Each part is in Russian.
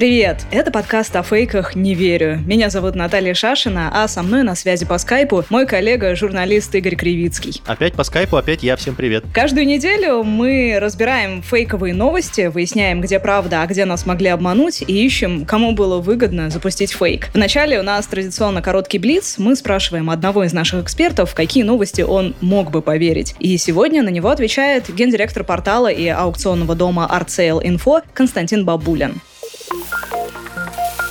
Привет! Это подкаст о фейках «Не верю». Меня зовут Наталья Шашина, а со мной на связи по скайпу мой коллега, журналист Игорь Кривицкий. Опять по скайпу, опять я, всем привет. Каждую неделю мы разбираем фейковые новости, выясняем, где правда, а где нас могли обмануть, и ищем, кому было выгодно запустить фейк. Вначале у нас традиционно короткий блиц. Мы спрашиваем одного из наших экспертов, в какие новости он мог бы поверить. И сегодня на него отвечает гендиректор портала и аукционного дома Artsale Info Константин Бабулин.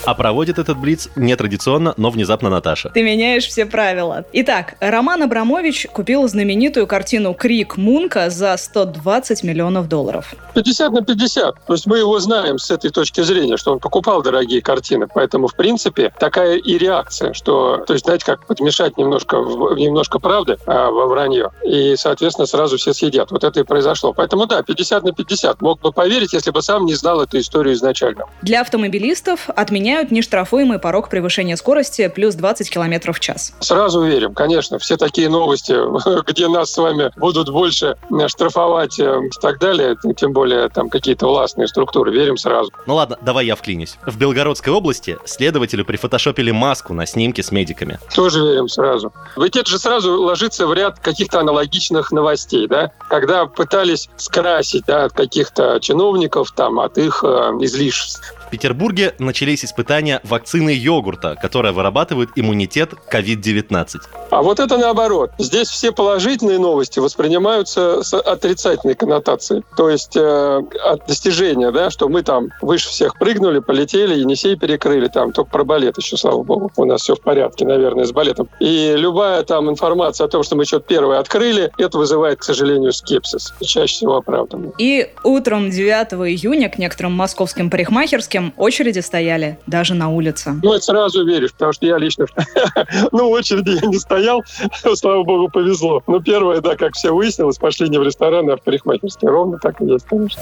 А проводит этот блиц нетрадиционно, но внезапно Наташа. Ты меняешь все правила. Итак, Роман Абрамович купил знаменитую картину «Крик Мунка» за 120 миллионов долларов. 50 на 50. То есть мы его знаем с этой точки зрения, что он покупал дорогие картины. Поэтому, в принципе, такая и реакция, что, то есть, знаете, как подмешать немножко, немножко правды а, во вранье. И, соответственно, сразу все съедят. Вот это и произошло. Поэтому, да, 50 на 50. Мог бы поверить, если бы сам не знал эту историю изначально. Для автомобилистов отменяют отменяют нештрафуемый порог превышения скорости плюс 20 км в час. Сразу верим, конечно. Все такие новости, где нас с вами будут больше штрафовать э, и так далее, тем более там какие-то властные структуры, верим сразу. Ну ладно, давай я вклинюсь. В Белгородской области следователю прифотошопили маску на снимке с медиками. Тоже верим сразу. Ведь это же сразу ложится в ряд каких-то аналогичных новостей, да? Когда пытались скрасить да, от каких-то чиновников, там, от их э, излишеств. В Петербурге начались испытания вакцины йогурта, которая вырабатывает иммунитет к COVID-19. А вот это наоборот. Здесь все положительные новости воспринимаются с отрицательной коннотацией. То есть э, от достижения, да, что мы там выше всех прыгнули, полетели, Енисей перекрыли, там только про балет еще, слава богу. У нас все в порядке, наверное, с балетом. И любая там информация о том, что мы что-то первое открыли, это вызывает, к сожалению, скепсис. чаще всего оправданный. И утром 9 июня к некоторым московским парикмахерским Минске очереди стояли даже на улице. Ну, это сразу веришь, потому что я лично... ну, очереди я не стоял, слава богу, повезло. Но первое, да, как все выяснилось, пошли не в ресторан, а в парикмахерские. Ровно так и есть, конечно.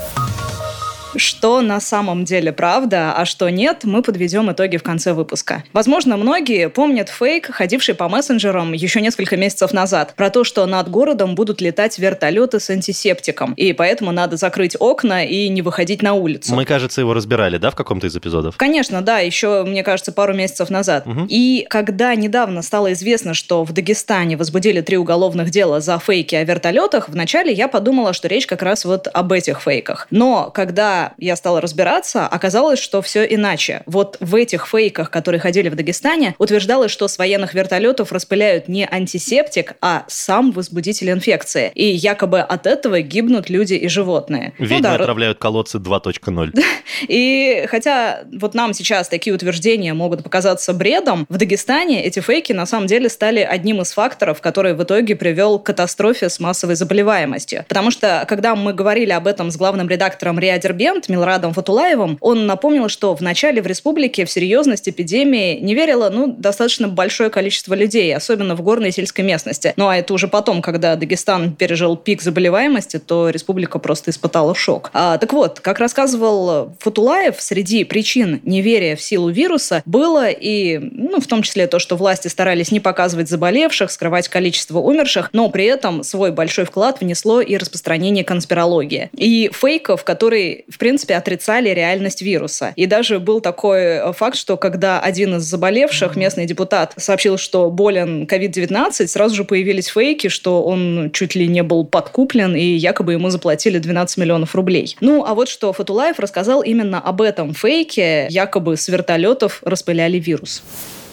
Что на самом деле правда, а что нет, мы подведем итоги в конце выпуска. Возможно, многие помнят фейк, ходивший по мессенджерам еще несколько месяцев назад, про то, что над городом будут летать вертолеты с антисептиком, и поэтому надо закрыть окна и не выходить на улицу. Мы, кажется, его разбирали, да, в каком-то из эпизодов? Конечно, да, еще, мне кажется, пару месяцев назад. Угу. И когда недавно стало известно, что в Дагестане возбудили три уголовных дела за фейки о вертолетах, вначале я подумала, что речь как раз вот об этих фейках. Но когда я стала разбираться, оказалось, что все иначе. Вот в этих фейках, которые ходили в Дагестане, утверждалось, что с военных вертолетов распыляют не антисептик, а сам возбудитель инфекции. И якобы от этого гибнут люди и животные. Ну Ведьмы ну, да. отравляют колодцы 2.0. И хотя вот нам сейчас такие утверждения могут показаться бредом, в Дагестане эти фейки на самом деле стали одним из факторов, который в итоге привел к катастрофе с массовой заболеваемостью. Потому что, когда мы говорили об этом с главным редактором Риа Дербент, Милрадом Фатулаевым, он напомнил, что в начале в республике в серьезность эпидемии не верило ну, достаточно большое количество людей, особенно в горной и сельской местности. Ну а это уже потом, когда Дагестан пережил пик заболеваемости, то республика просто испытала шок. А, так вот, как рассказывал Фатулаев, среди причин неверия в силу вируса было и, ну, в том числе то, что власти старались не показывать заболевших, скрывать количество умерших, но при этом свой большой вклад внесло и распространение конспирологии. И фейков, которые, в принципе, отрицали реальность вируса. И даже был такой э, факт, что когда один из заболевших, местный депутат, сообщил, что болен COVID-19, сразу же появились фейки, что он чуть ли не был подкуплен, и якобы ему заплатили 12 миллионов рублей. Ну, а вот что Фатулаев рассказал именно именно об этом фейке якобы с вертолетов распыляли вирус.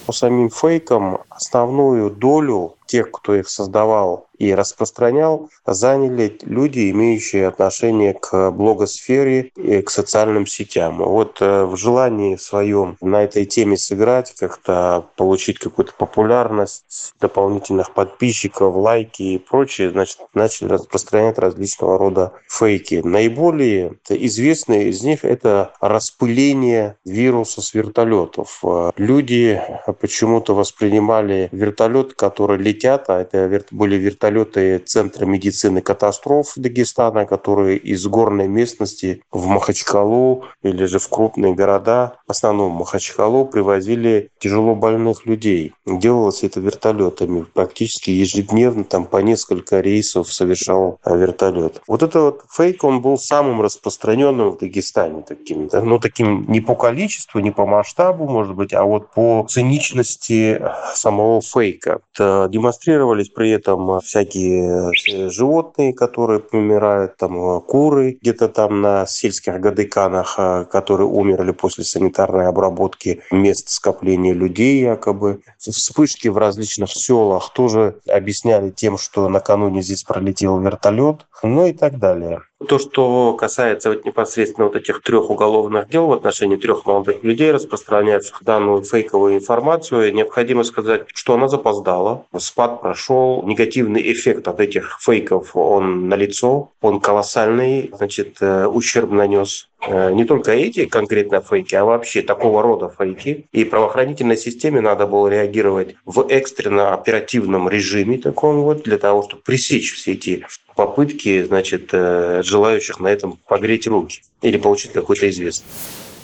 По самим фейкам основную долю тех, кто их создавал и распространял, заняли люди, имеющие отношение к блогосфере и к социальным сетям. Вот э, в желании своем на этой теме сыграть, как-то получить какую-то популярность, дополнительных подписчиков, лайки и прочее, значит, начали распространять различного рода фейки. Наиболее известные из них это распыление вируса с вертолетов. Люди почему-то воспринимали вертолет, который летит летят, а это были вертолеты Центра медицины катастроф Дагестана, которые из горной местности в Махачкалу или же в крупные города, в основном в Махачкалу, привозили тяжело больных людей. Делалось это вертолетами. Практически ежедневно там по несколько рейсов совершал вертолет. Вот это вот фейк, он был самым распространенным в Дагестане таким. Ну, таким не по количеству, не по масштабу, может быть, а вот по циничности самого фейка. Это демонстрировались при этом всякие э, животные, которые помирают, там э, куры где-то там на сельских гадыканах, э, которые умерли после санитарной обработки мест скопления людей якобы. Вспышки в различных селах тоже объясняли тем, что накануне здесь пролетел вертолет, ну и так далее. То, что касается вот непосредственно вот этих трех уголовных дел в отношении трех молодых людей, распространяющих данную фейковую информацию, необходимо сказать, что она запоздала. Спад прошел, негативный эффект от этих фейков, он налицо, он колоссальный, значит, э, ущерб нанес не только эти конкретно фейки, а вообще такого рода фейки. И правоохранительной системе надо было реагировать в экстренно оперативном режиме таком вот, для того, чтобы пресечь все эти попытки, значит, э, желающих на этом погреть руки или получить какой-то известность.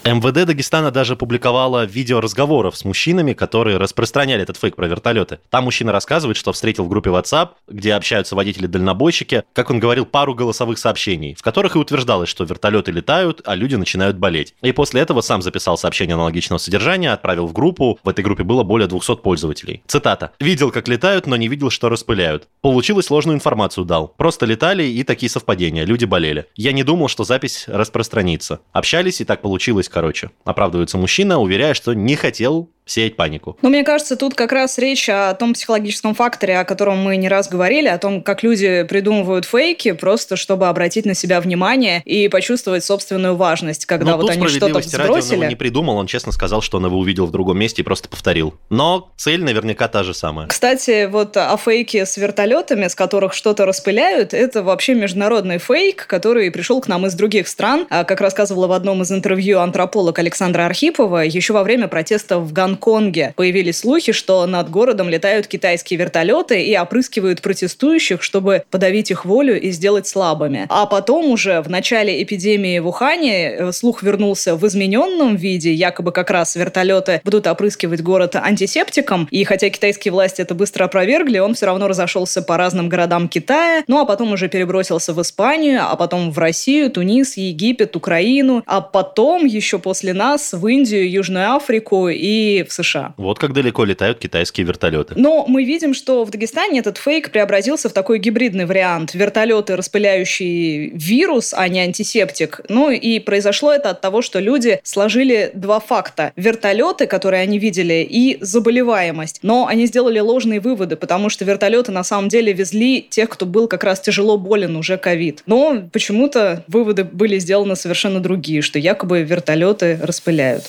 МВД Дагестана даже публиковала видео разговоров с мужчинами, которые распространяли этот фейк про вертолеты. Там мужчина рассказывает, что встретил в группе WhatsApp, где общаются водители-дальнобойщики, как он говорил, пару голосовых сообщений, в которых и утверждалось, что вертолеты летают, а люди начинают болеть. И после этого сам записал сообщение аналогичного содержания, отправил в группу. В этой группе было более 200 пользователей. Цитата. «Видел, как летают, но не видел, что распыляют. Получилось, ложную информацию дал. Просто летали и такие совпадения. Люди болели. Я не думал, что запись распространится. Общались, и так получилось короче. Оправдывается мужчина, уверяя, что не хотел сеять панику. Но мне кажется, тут как раз речь о том психологическом факторе, о котором мы не раз говорили, о том, как люди придумывают фейки, просто чтобы обратить на себя внимание и почувствовать собственную важность, когда Но вот они что-то сбросили. он не придумал, он честно сказал, что он его увидел в другом месте и просто повторил. Но цель наверняка та же самая. Кстати, вот о фейке с вертолетами, с которых что-то распыляют, это вообще международный фейк, который пришел к нам из других стран. А, как рассказывала в одном из интервью антрополог Александра Архипова, еще во время протестов в Гонконге Гонконге. Появились слухи, что над городом летают китайские вертолеты и опрыскивают протестующих, чтобы подавить их волю и сделать слабыми. А потом уже в начале эпидемии в Ухане э, слух вернулся в измененном виде, якобы как раз вертолеты будут опрыскивать город антисептиком, и хотя китайские власти это быстро опровергли, он все равно разошелся по разным городам Китая, ну а потом уже перебросился в Испанию, а потом в Россию, Тунис, Египет, Украину, а потом еще после нас в Индию, Южную Африку и в США. Вот как далеко летают китайские вертолеты. Но мы видим, что в Дагестане этот фейк преобразился в такой гибридный вариант. Вертолеты, распыляющие вирус, а не антисептик. Ну и произошло это от того, что люди сложили два факта. Вертолеты, которые они видели, и заболеваемость. Но они сделали ложные выводы, потому что вертолеты на самом деле везли тех, кто был как раз тяжело болен уже ковид. Но почему-то выводы были сделаны совершенно другие, что якобы вертолеты распыляют.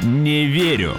Не верю.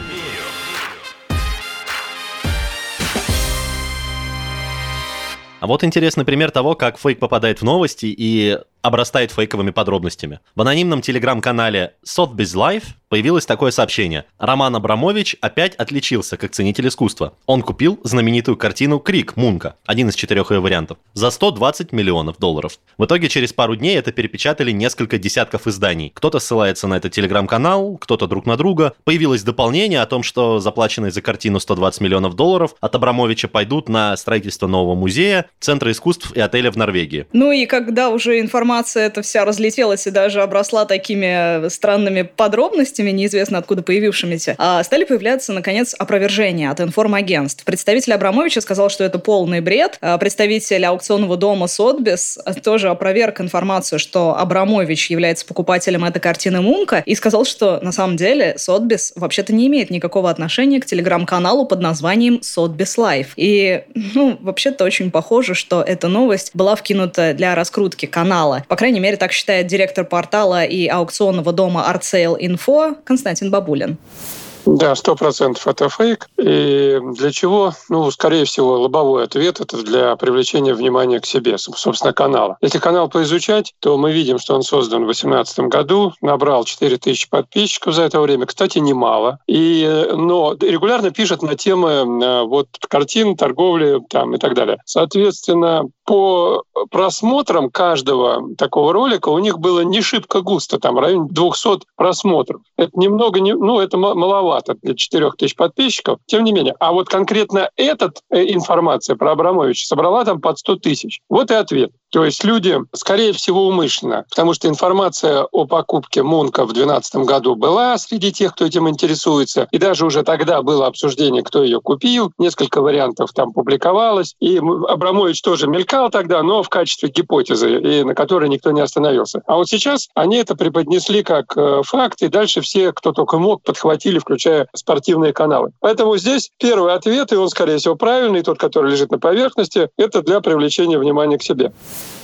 А вот интересный пример того, как фейк попадает в новости и обрастает фейковыми подробностями. В анонимном телеграм-канале Sotheby's Life появилось такое сообщение. Роман Абрамович опять отличился как ценитель искусства. Он купил знаменитую картину «Крик» Мунка, один из четырех ее вариантов, за 120 миллионов долларов. В итоге через пару дней это перепечатали несколько десятков изданий. Кто-то ссылается на этот телеграм-канал, кто-то друг на друга. Появилось дополнение о том, что заплаченные за картину 120 миллионов долларов от Абрамовича пойдут на строительство нового музея, Центра искусств и отеля в Норвегии. Ну и когда уже информация эта вся разлетелась и даже обросла такими странными подробностями, неизвестно откуда появившимися, а стали появляться, наконец, опровержения от информагентств. Представитель Абрамовича сказал, что это полный бред. А представитель аукционного дома Сотбис тоже опроверг информацию, что Абрамович является покупателем этой картины Мунка и сказал, что на самом деле Сотбис вообще-то не имеет никакого отношения к телеграм-каналу под названием Sotheby's Live. И, ну, вообще-то очень похоже, что эта новость была вкинута для раскрутки канала. По крайней мере, так считает директор портала и аукционного дома Artsale Info Константин Бабулин. Да, сто процентов это фейк. И для чего? Ну, скорее всего, лобовой ответ – это для привлечения внимания к себе, собственно, канала. Если канал поизучать, то мы видим, что он создан в 2018 году, набрал 4 тысячи подписчиков за это время. Кстати, немало. И, но регулярно пишет на темы э, вот, картин, торговли там, и так далее. Соответственно, по просмотрам каждого такого ролика у них было не шибко густо, там районе 200 просмотров. Это немного, не, ну, это маловато для 4000 подписчиков, тем не менее. А вот конкретно эта э, информация про Абрамовича собрала там под 100 тысяч. Вот и ответ. То есть люди, скорее всего, умышленно, потому что информация о покупке Мунка в 2012 году была среди тех, кто этим интересуется, и даже уже тогда было обсуждение, кто ее купил, несколько вариантов там публиковалось, и Абрамович тоже мелькал тогда, но в качестве гипотезы, и на которой никто не остановился. А вот сейчас они это преподнесли как э, факт, и дальше все, кто только мог, подхватили, включая спортивные каналы. Поэтому здесь первый ответ, и он, скорее всего, правильный, тот, который лежит на поверхности, это для привлечения внимания к себе.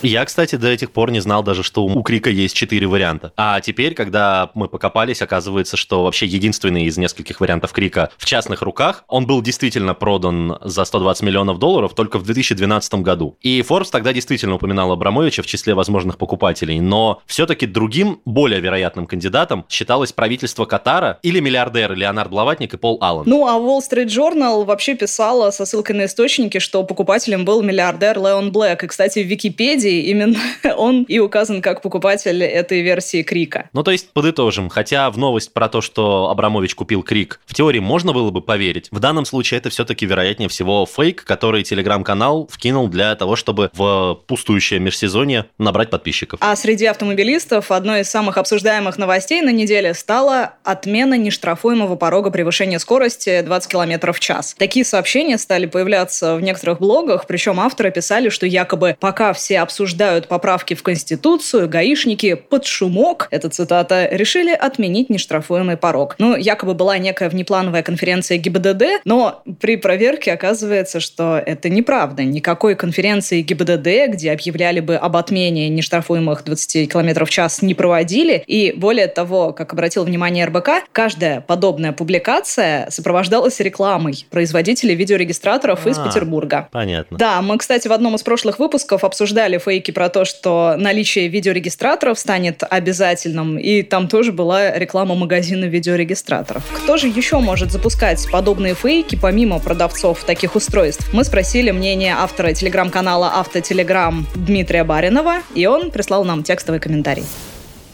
Я, кстати, до этих пор не знал даже, что у Крика есть четыре варианта. А теперь, когда мы покопались, оказывается, что вообще единственный из нескольких вариантов Крика в частных руках, он был действительно продан за 120 миллионов долларов только в 2012 году. И Forbes тогда действительно упоминал Абрамовича в числе возможных покупателей, но все-таки другим, более вероятным кандидатом считалось правительство Катара или миллиардеры Леонард Блаватник и Пол Аллен. Ну, а Wall Street Journal вообще писала со ссылкой на источники, что покупателем был миллиардер Леон Блэк. И, кстати, в Википедии Википедии именно он и указан как покупатель этой версии Крика. Ну, то есть, подытожим, хотя в новость про то, что Абрамович купил Крик, в теории можно было бы поверить, в данном случае это все-таки, вероятнее всего, фейк, который телеграм-канал вкинул для того, чтобы в пустующее межсезонье набрать подписчиков. А среди автомобилистов одной из самых обсуждаемых новостей на неделе стала отмена нештрафуемого порога превышения скорости 20 км в час. Такие сообщения стали появляться в некоторых блогах, причем авторы писали, что якобы пока все обсуждают поправки в Конституцию, гаишники под шумок, это цитата, решили отменить нештрафуемый порог. Ну, якобы была некая внеплановая конференция ГИБДД, но при проверке оказывается, что это неправда. Никакой конференции ГИБДД, где объявляли бы об отмене нештрафуемых 20 км в час, не проводили. И более того, как обратил внимание РБК, каждая подобная публикация сопровождалась рекламой производителей видеорегистраторов а, из Петербурга. Понятно. Да, мы, кстати, в одном из прошлых выпусков обсуждали фейки про то, что наличие видеорегистраторов станет обязательным, и там тоже была реклама магазина видеорегистраторов. Кто же еще может запускать подобные фейки, помимо продавцов таких устройств? Мы спросили мнение автора телеграм-канала «Автотелеграм» Дмитрия Баринова, и он прислал нам текстовый комментарий.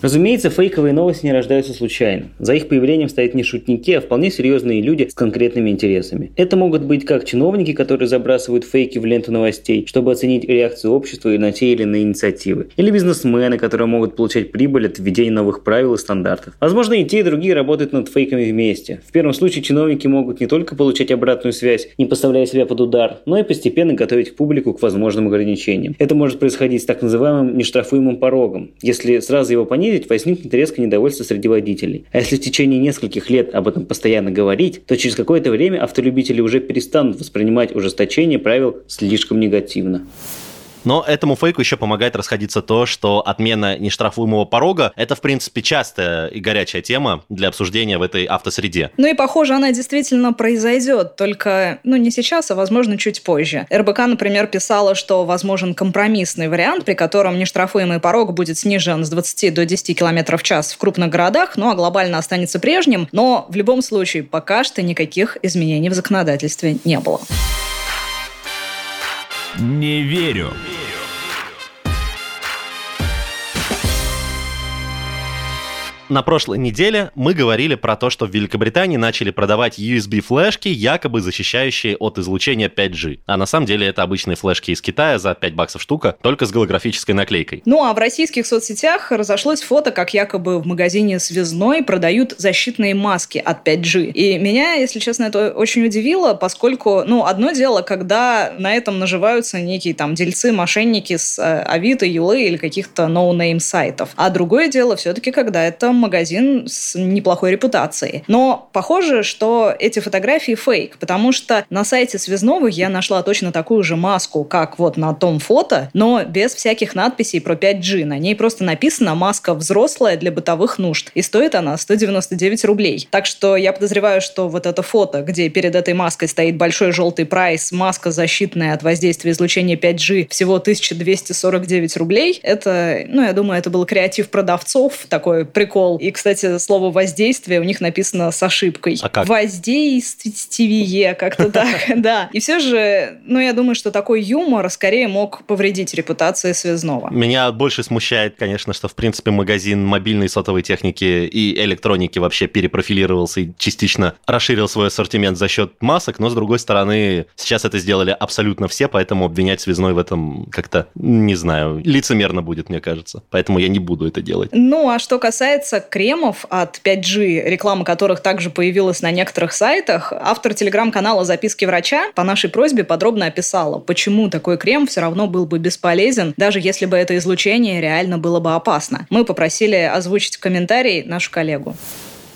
Разумеется, фейковые новости не рождаются случайно. За их появлением стоят не шутники, а вполне серьезные люди с конкретными интересами. Это могут быть как чиновники, которые забрасывают фейки в ленту новостей, чтобы оценить реакцию общества и на те или иные инициативы. Или бизнесмены, которые могут получать прибыль от введения новых правил и стандартов. Возможно, и те, и другие работают над фейками вместе. В первом случае чиновники могут не только получать обратную связь, не поставляя себя под удар, но и постепенно готовить публику к возможным ограничениям. Это может происходить с так называемым нештрафуемым порогом. Если сразу его понизить, понизить, возникнет резкое недовольство среди водителей. А если в течение нескольких лет об этом постоянно говорить, то через какое-то время автолюбители уже перестанут воспринимать ужесточение правил слишком негативно. Но этому фейку еще помогает расходиться то, что отмена нештрафуемого порога – это, в принципе, частая и горячая тема для обсуждения в этой автосреде. Ну и, похоже, она действительно произойдет, только, ну, не сейчас, а, возможно, чуть позже. РБК, например, писала, что возможен компромиссный вариант, при котором нештрафуемый порог будет снижен с 20 до 10 км в час в крупных городах, ну а глобально останется прежним, но в любом случае пока что никаких изменений в законодательстве не было. Не верю. На прошлой неделе мы говорили про то, что в Великобритании начали продавать USB-флешки, якобы защищающие от излучения 5G. А на самом деле это обычные флешки из Китая за 5 баксов штука, только с голографической наклейкой. Ну а в российских соцсетях разошлось фото, как якобы в магазине «Связной» продают защитные маски от 5G. И меня, если честно, это очень удивило, поскольку, ну, одно дело, когда на этом наживаются некие там дельцы, мошенники с э, Авито, Юлы или каких-то no-name сайтов. А другое дело все-таки, когда это целом магазин с неплохой репутацией. Но похоже, что эти фотографии фейк, потому что на сайте Связного я нашла точно такую же маску, как вот на том фото, но без всяких надписей про 5G. На ней просто написано «маска взрослая для бытовых нужд». И стоит она 199 рублей. Так что я подозреваю, что вот это фото, где перед этой маской стоит большой желтый прайс, маска защитная от воздействия излучения 5G, всего 1249 рублей, это, ну, я думаю, это был креатив продавцов, такой прикол. И, кстати, слово «воздействие» у них написано с ошибкой. А как? Воздействие, как-то так, да. И все же, ну, я думаю, что такой юмор скорее мог повредить репутации связного. Меня больше смущает, конечно, что, в принципе, магазин мобильной сотовой техники и электроники вообще перепрофилировался и частично расширил свой ассортимент за счет масок, но, с другой стороны, сейчас это сделали абсолютно все, поэтому обвинять связной в этом как-то, не знаю, лицемерно будет, мне кажется. Поэтому я не буду это делать. Ну, а что касается кремов от 5G, реклама которых также появилась на некоторых сайтах, автор телеграм-канала «Записки врача» по нашей просьбе подробно описала, почему такой крем все равно был бы бесполезен, даже если бы это излучение реально было бы опасно. Мы попросили озвучить в комментарии нашу коллегу.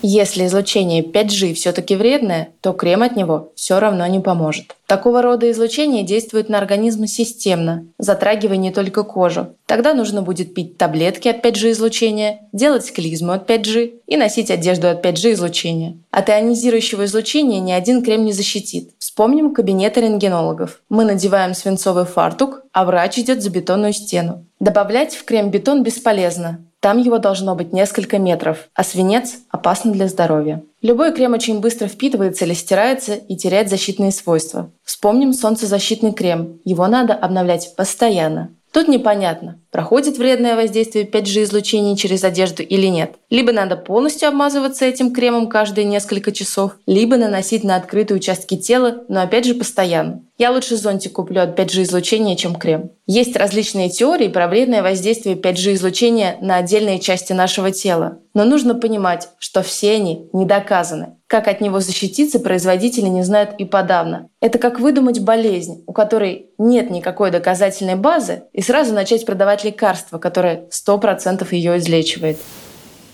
Если излучение 5G все-таки вредное, то крем от него все равно не поможет. Такого рода излучение действует на организм системно, затрагивая не только кожу. Тогда нужно будет пить таблетки от 5G излучения, делать клизму от 5G и носить одежду от 5G излучения. От ионизирующего излучения ни один крем не защитит. Вспомним кабинеты рентгенологов. Мы надеваем свинцовый фартук, а врач идет за бетонную стену. Добавлять в крем бетон бесполезно. Там его должно быть несколько метров, а свинец опасен для здоровья. Любой крем очень быстро впитывается или стирается и теряет защитные свойства. Вспомним солнцезащитный крем. Его надо обновлять постоянно. Тут непонятно, проходит вредное воздействие 5G излучений через одежду или нет. Либо надо полностью обмазываться этим кремом каждые несколько часов, либо наносить на открытые участки тела, но опять же постоянно. Я лучше зонтик куплю от 5G излучения, чем крем. Есть различные теории про вредное воздействие 5G излучения на отдельные части нашего тела. Но нужно понимать, что все они не доказаны. Как от него защититься, производители не знают и подавно. Это как выдумать болезнь, у которой нет никакой доказательной базы, и сразу начать продавать лекарство, которое 100% ее излечивает.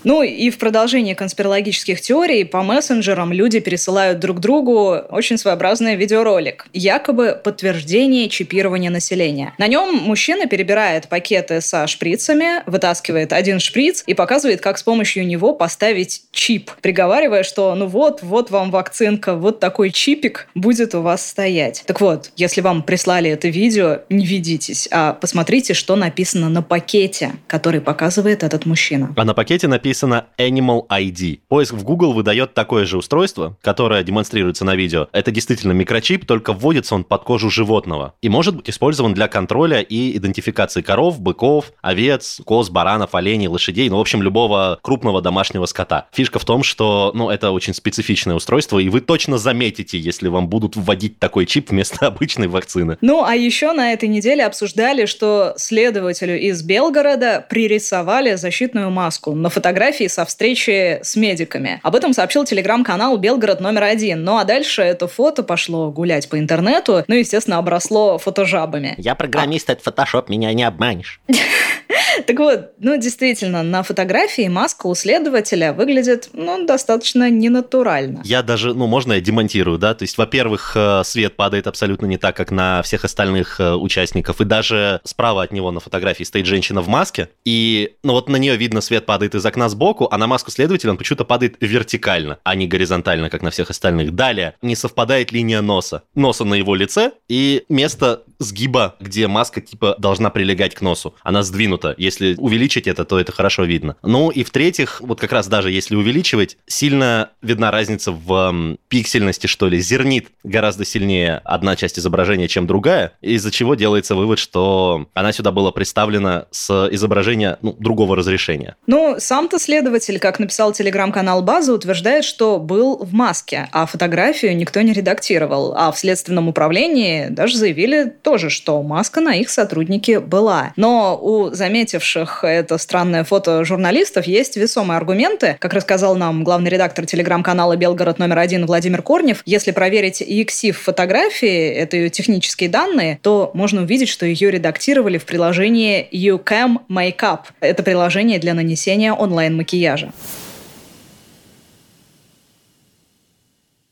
Ну и в продолжение конспирологических теорий по мессенджерам люди пересылают друг другу очень своеобразный видеоролик. Якобы подтверждение чипирования населения. На нем мужчина перебирает пакеты со шприцами, вытаскивает один шприц и показывает, как с помощью него поставить чип, приговаривая, что ну вот, вот вам вакцинка, вот такой чипик будет у вас стоять. Так вот, если вам прислали это видео, не ведитесь, а посмотрите, что написано на пакете, который показывает этот мужчина. А на пакете написано написано Animal ID. Поиск в Google выдает такое же устройство, которое демонстрируется на видео. Это действительно микрочип, только вводится он под кожу животного. И может быть использован для контроля и идентификации коров, быков, овец, коз, баранов, оленей, лошадей, ну, в общем, любого крупного домашнего скота. Фишка в том, что, ну, это очень специфичное устройство, и вы точно заметите, если вам будут вводить такой чип вместо обычной вакцины. Ну, а еще на этой неделе обсуждали, что следователю из Белгорода пририсовали защитную маску на фотографии фотографии со встречи с медиками. Об этом сообщил телеграм-канал «Белгород номер один». Ну а дальше это фото пошло гулять по интернету, ну, естественно, обросло фотожабами. Я программист, а... это фотошоп, меня не обманешь. Так вот, ну, действительно, на фотографии маска у следователя выглядит, ну, достаточно ненатурально. Я даже, ну, можно я демонтирую, да? То есть, во-первых, э, свет падает абсолютно не так, как на всех остальных э, участников, и даже справа от него на фотографии стоит женщина в маске, и, ну, вот на нее видно, свет падает из окна сбоку, а на маску следователя он почему-то падает вертикально, а не горизонтально, как на всех остальных. Далее, не совпадает линия носа. Носа на его лице и место сгиба, где маска, типа, должна прилегать к носу. Она сдвинута. Если увеличить это, то это хорошо видно. Ну и в-третьих, вот как раз даже если увеличивать, сильно видна разница в пиксельности, что ли. Зернит гораздо сильнее одна часть изображения, чем другая, из-за чего делается вывод, что она сюда была представлена с изображения ну, другого разрешения. Ну, сам-то следователь, как написал телеграм-канал База, утверждает, что был в маске, а фотографию никто не редактировал. А в следственном управлении даже заявили тоже, что маска на их сотруднике была. Но у заметивших отправивших это странное фото журналистов есть весомые аргументы. Как рассказал нам главный редактор телеграм-канала «Белгород номер один» Владимир Корнев, если проверить EXIF фотографии, это ее технические данные, то можно увидеть, что ее редактировали в приложении YouCam Makeup. Это приложение для нанесения онлайн-макияжа.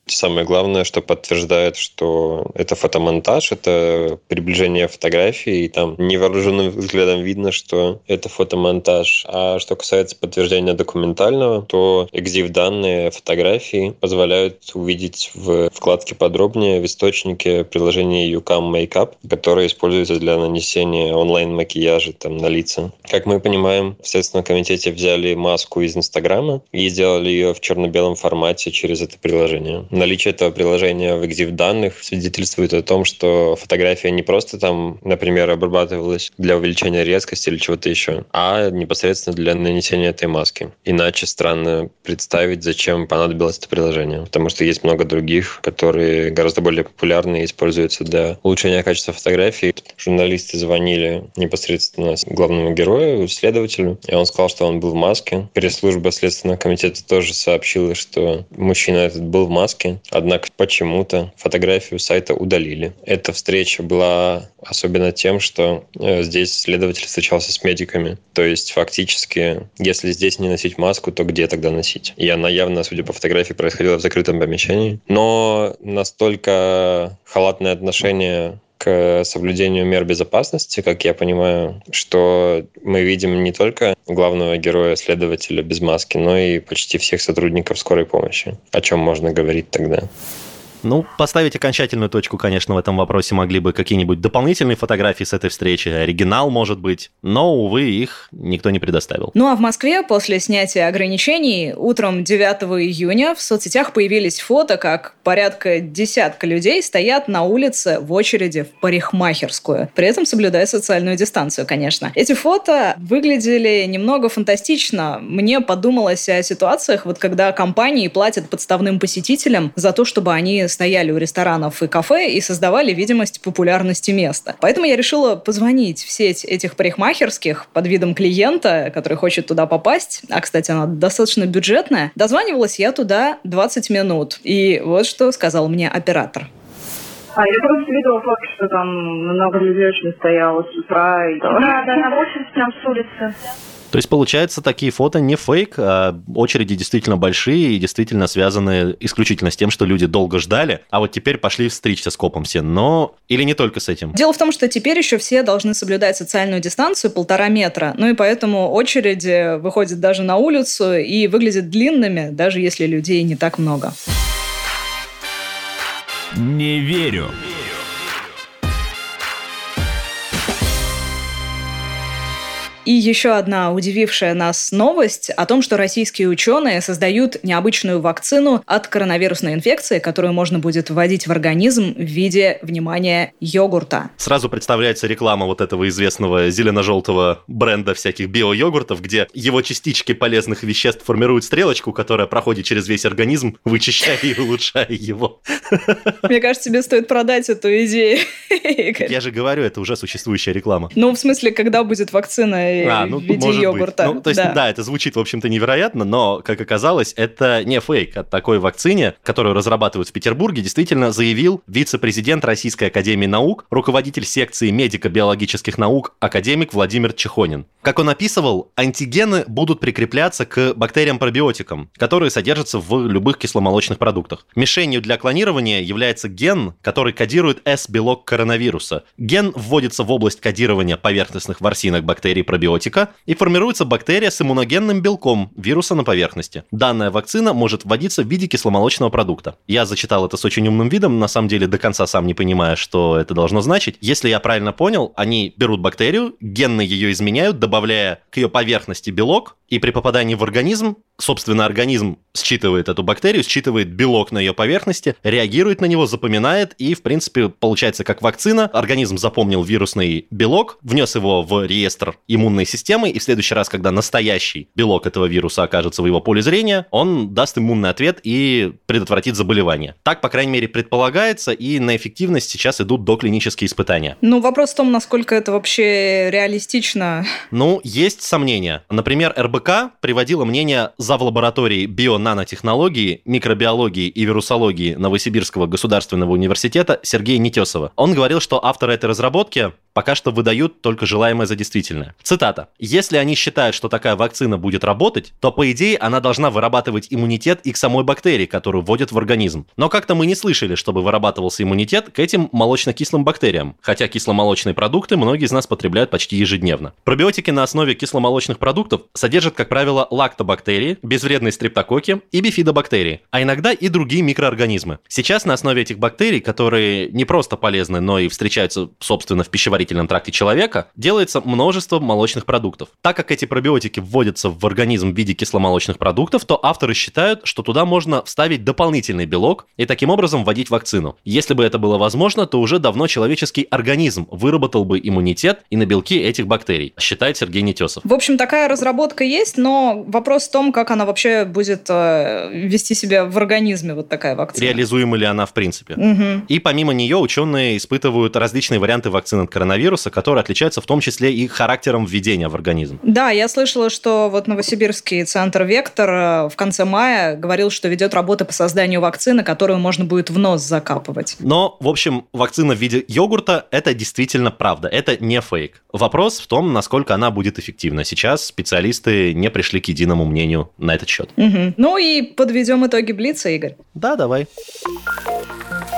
Самое главное, что подтверждает, что это фотомонтаж, это приближение фотографии, и там невооруженным взглядом видно, что это фотомонтаж. А что касается подтверждения документального, то EXIF данные фотографии позволяют увидеть в вкладке подробнее в источнике приложения YouCam Makeup, которое используется для нанесения онлайн-макияжа там, на лица. Как мы понимаем, в Следственном комитете взяли маску из Инстаграма и сделали ее в черно-белом формате через это приложение наличие этого приложения в EXIF данных свидетельствует о том, что фотография не просто там, например, обрабатывалась для увеличения резкости или чего-то еще, а непосредственно для нанесения этой маски. Иначе странно представить, зачем понадобилось это приложение, потому что есть много других, которые гораздо более популярны и используются для улучшения качества фотографий. Журналисты звонили непосредственно главному герою, следователю, и он сказал, что он был в маске. Пресс-служба Следственного комитета тоже сообщила, что мужчина этот был в маске, фотографии, однако почему-то фотографию сайта удалили. Эта встреча была особенно тем, что э, здесь следователь встречался с медиками. То есть фактически, если здесь не носить маску, то где тогда носить? И она явно, судя по фотографии, происходила в закрытом помещении. Но настолько халатное отношение к соблюдению мер безопасности, как я понимаю, что мы видим не только главного героя, следователя без маски, но и почти всех сотрудников скорой помощи. О чем можно говорить тогда? Ну, поставить окончательную точку, конечно, в этом вопросе могли бы какие-нибудь дополнительные фотографии с этой встречи, оригинал, может быть, но, увы, их никто не предоставил. Ну а в Москве после снятия ограничений утром 9 июня в соцсетях появились фото, как порядка десятка людей стоят на улице в очереди в парикмахерскую, при этом соблюдая социальную дистанцию, конечно. Эти фото выглядели немного фантастично. Мне подумалось о ситуациях, вот когда компании платят подставным посетителям за то, чтобы они стояли у ресторанов и кафе и создавали видимость популярности места. Поэтому я решила позвонить в сеть этих парикмахерских под видом клиента, который хочет туда попасть. А, кстати, она достаточно бюджетная. Дозванивалась я туда 20 минут. И вот что сказал мне оператор. А, я просто видела фото, что там много людей очень стояло с утра. И... Да, да, на очередь прям с улицы. То есть, получается, такие фото не фейк, а очереди действительно большие и действительно связаны исключительно с тем, что люди долго ждали, а вот теперь пошли встречаться с копом все. Но или не только с этим? Дело в том, что теперь еще все должны соблюдать социальную дистанцию полтора метра, ну и поэтому очереди выходят даже на улицу и выглядят длинными, даже если людей не так много. Не верю. И еще одна удивившая нас новость о том, что российские ученые создают необычную вакцину от коронавирусной инфекции, которую можно будет вводить в организм в виде, внимания, йогурта. Сразу представляется реклама вот этого известного зелено-желтого бренда всяких био-йогуртов, где его частички полезных веществ формируют стрелочку, которая проходит через весь организм, вычищая и улучшая его. Мне кажется, тебе стоит продать эту идею. Я же говорю, это уже существующая реклама. Ну, в смысле, когда будет вакцина а, ну, в виде может йогурта. Быть. Ну, то есть, да. да, это звучит, в общем-то, невероятно, но, как оказалось, это не фейк. От такой вакцине, которую разрабатывают в Петербурге, действительно заявил вице-президент Российской Академии Наук, руководитель секции медико-биологических наук, академик Владимир Чехонин. Как он описывал, антигены будут прикрепляться к бактериям-пробиотикам, которые содержатся в любых кисломолочных продуктах. Мишенью для клонирования является ген, который кодирует S-белок коронавируса. Ген вводится в область кодирования поверхностных ворсинок бактерий-пробиотиков антибиотика и формируется бактерия с иммуногенным белком вируса на поверхности. Данная вакцина может вводиться в виде кисломолочного продукта. Я зачитал это с очень умным видом, на самом деле до конца сам не понимая, что это должно значить. Если я правильно понял, они берут бактерию, генно ее изменяют, добавляя к ее поверхности белок, и при попадании в организм собственно, организм считывает эту бактерию, считывает белок на ее поверхности, реагирует на него, запоминает, и, в принципе, получается как вакцина. Организм запомнил вирусный белок, внес его в реестр иммунной системы, и в следующий раз, когда настоящий белок этого вируса окажется в его поле зрения, он даст иммунный ответ и предотвратит заболевание. Так, по крайней мере, предполагается, и на эффективность сейчас идут доклинические испытания. Ну, вопрос в том, насколько это вообще реалистично. Ну, есть сомнения. Например, РБК приводила мнение за в лаборатории био нанотехнологии, микробиологии и вирусологии Новосибирского государственного университета Сергея Нетесова. Он говорил, что авторы этой разработки пока что выдают только желаемое за действительное. Цитата. «Если они считают, что такая вакцина будет работать, то, по идее, она должна вырабатывать иммунитет и к самой бактерии, которую вводят в организм. Но как-то мы не слышали, чтобы вырабатывался иммунитет к этим молочно-кислым бактериям, хотя кисломолочные продукты многие из нас потребляют почти ежедневно. Пробиотики на основе кисломолочных продуктов содержат, как правило, лактобактерии, безвредные стрептококи и бифидобактерии, а иногда и другие микроорганизмы. Сейчас на основе этих бактерий, которые не просто полезны, но и встречаются, собственно, в пищеварительном тракте человека делается множество молочных продуктов. Так как эти пробиотики вводятся в организм в виде кисломолочных продуктов, то авторы считают, что туда можно вставить дополнительный белок и таким образом вводить вакцину. Если бы это было возможно, то уже давно человеческий организм выработал бы иммунитет и на белки этих бактерий, считает Сергей Нетесов. В общем, такая разработка есть, но вопрос в том, как она вообще будет э, вести себя в организме, вот такая вакцина. Реализуема ли она в принципе. Угу. И помимо нее ученые испытывают различные варианты вакцин от коронавируса, который отличается в том числе и характером введения в организм. Да, я слышала, что вот Новосибирский центр «Вектор» э, в конце мая говорил, что ведет работы по созданию вакцины, которую можно будет в нос закапывать. Но, в общем, вакцина в виде йогурта – это действительно правда, это не фейк. Вопрос в том, насколько она будет эффективна. Сейчас специалисты не пришли к единому мнению на этот счет. Угу. Ну и подведем итоги Блица, Игорь. Да, давай.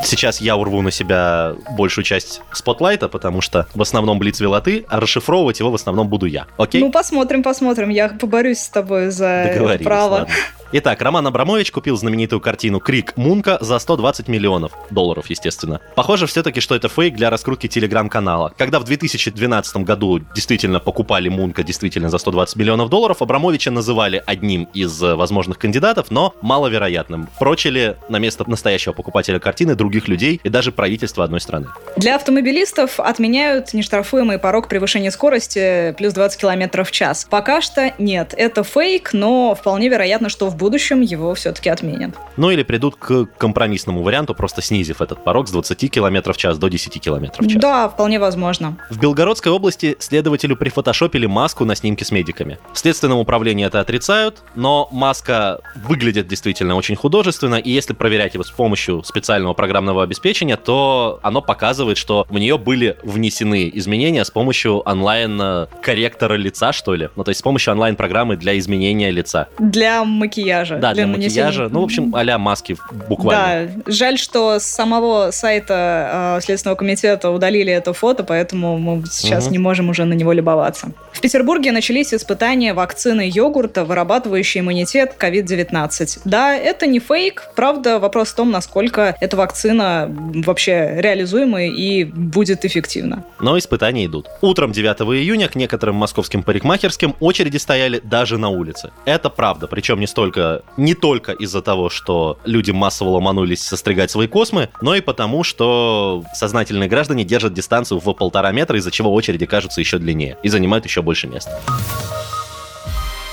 Сейчас я урву на себя большую часть спотлайта, потому что в основном Блиц вела ты, а расшифровывать его в основном буду я. Окей? Ну, посмотрим, посмотрим. Я поборюсь с тобой за право. Ладно. Итак, Роман Абрамович купил знаменитую картину «Крик Мунка» за 120 миллионов долларов, естественно. Похоже все-таки, что это фейк для раскрутки телеграм-канала. Когда в 2012 году действительно покупали Мунка действительно за 120 миллионов долларов, Абрамовича называли одним из э, возможных кандидатов, но маловероятным. Прочили на место настоящего покупателя картины других людей и даже правительство одной страны. Для автомобилистов отменяют нештрафуемый порог превышения скорости плюс 20 км в час. Пока что нет. Это фейк, но вполне вероятно, что в будущем его все-таки отменят. Ну или придут к компромиссному варианту, просто снизив этот порог с 20 км в час до 10 км в час. Да, вполне возможно. В Белгородской области следователю прифотошопили маску на снимке с медиками. В следственном управлении это отрицают, но маска выглядит действительно очень художественно, и если проверять его с помощью специального программного обеспечения, то оно показывает, что в нее были внесены изменения с помощью онлайн-корректора лица, что ли. Ну, то есть с помощью онлайн-программы для изменения лица. Для макияжа макияжа. Да, для, для макияжа. Ну, в общем, а маски буквально. Да, жаль, что с самого сайта э, Следственного комитета удалили это фото, поэтому мы сейчас угу. не можем уже на него любоваться. В Петербурге начались испытания вакцины йогурта, вырабатывающей иммунитет COVID-19. Да, это не фейк. Правда, вопрос в том, насколько эта вакцина вообще реализуема и будет эффективна. Но испытания идут. Утром 9 июня к некоторым московским парикмахерским очереди стояли даже на улице. Это правда, причем не столько только, не только из-за того, что люди массово ломанулись состригать свои космы, но и потому, что сознательные граждане держат дистанцию в полтора метра, из-за чего очереди кажутся еще длиннее и занимают еще больше места.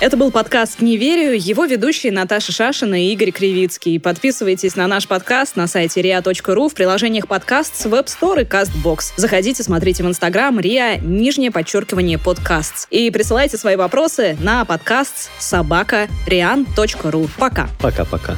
Это был подкаст «Не верю». Его ведущие Наташа Шашина и Игорь Кривицкий. Подписывайтесь на наш подкаст на сайте ria.ru в приложениях подкаст с Web Store и CastBox. Заходите, смотрите в Инстаграм ria, нижнее подчеркивание подкаст. И присылайте свои вопросы на подкаст собака rian.ru. Пока. Пока-пока.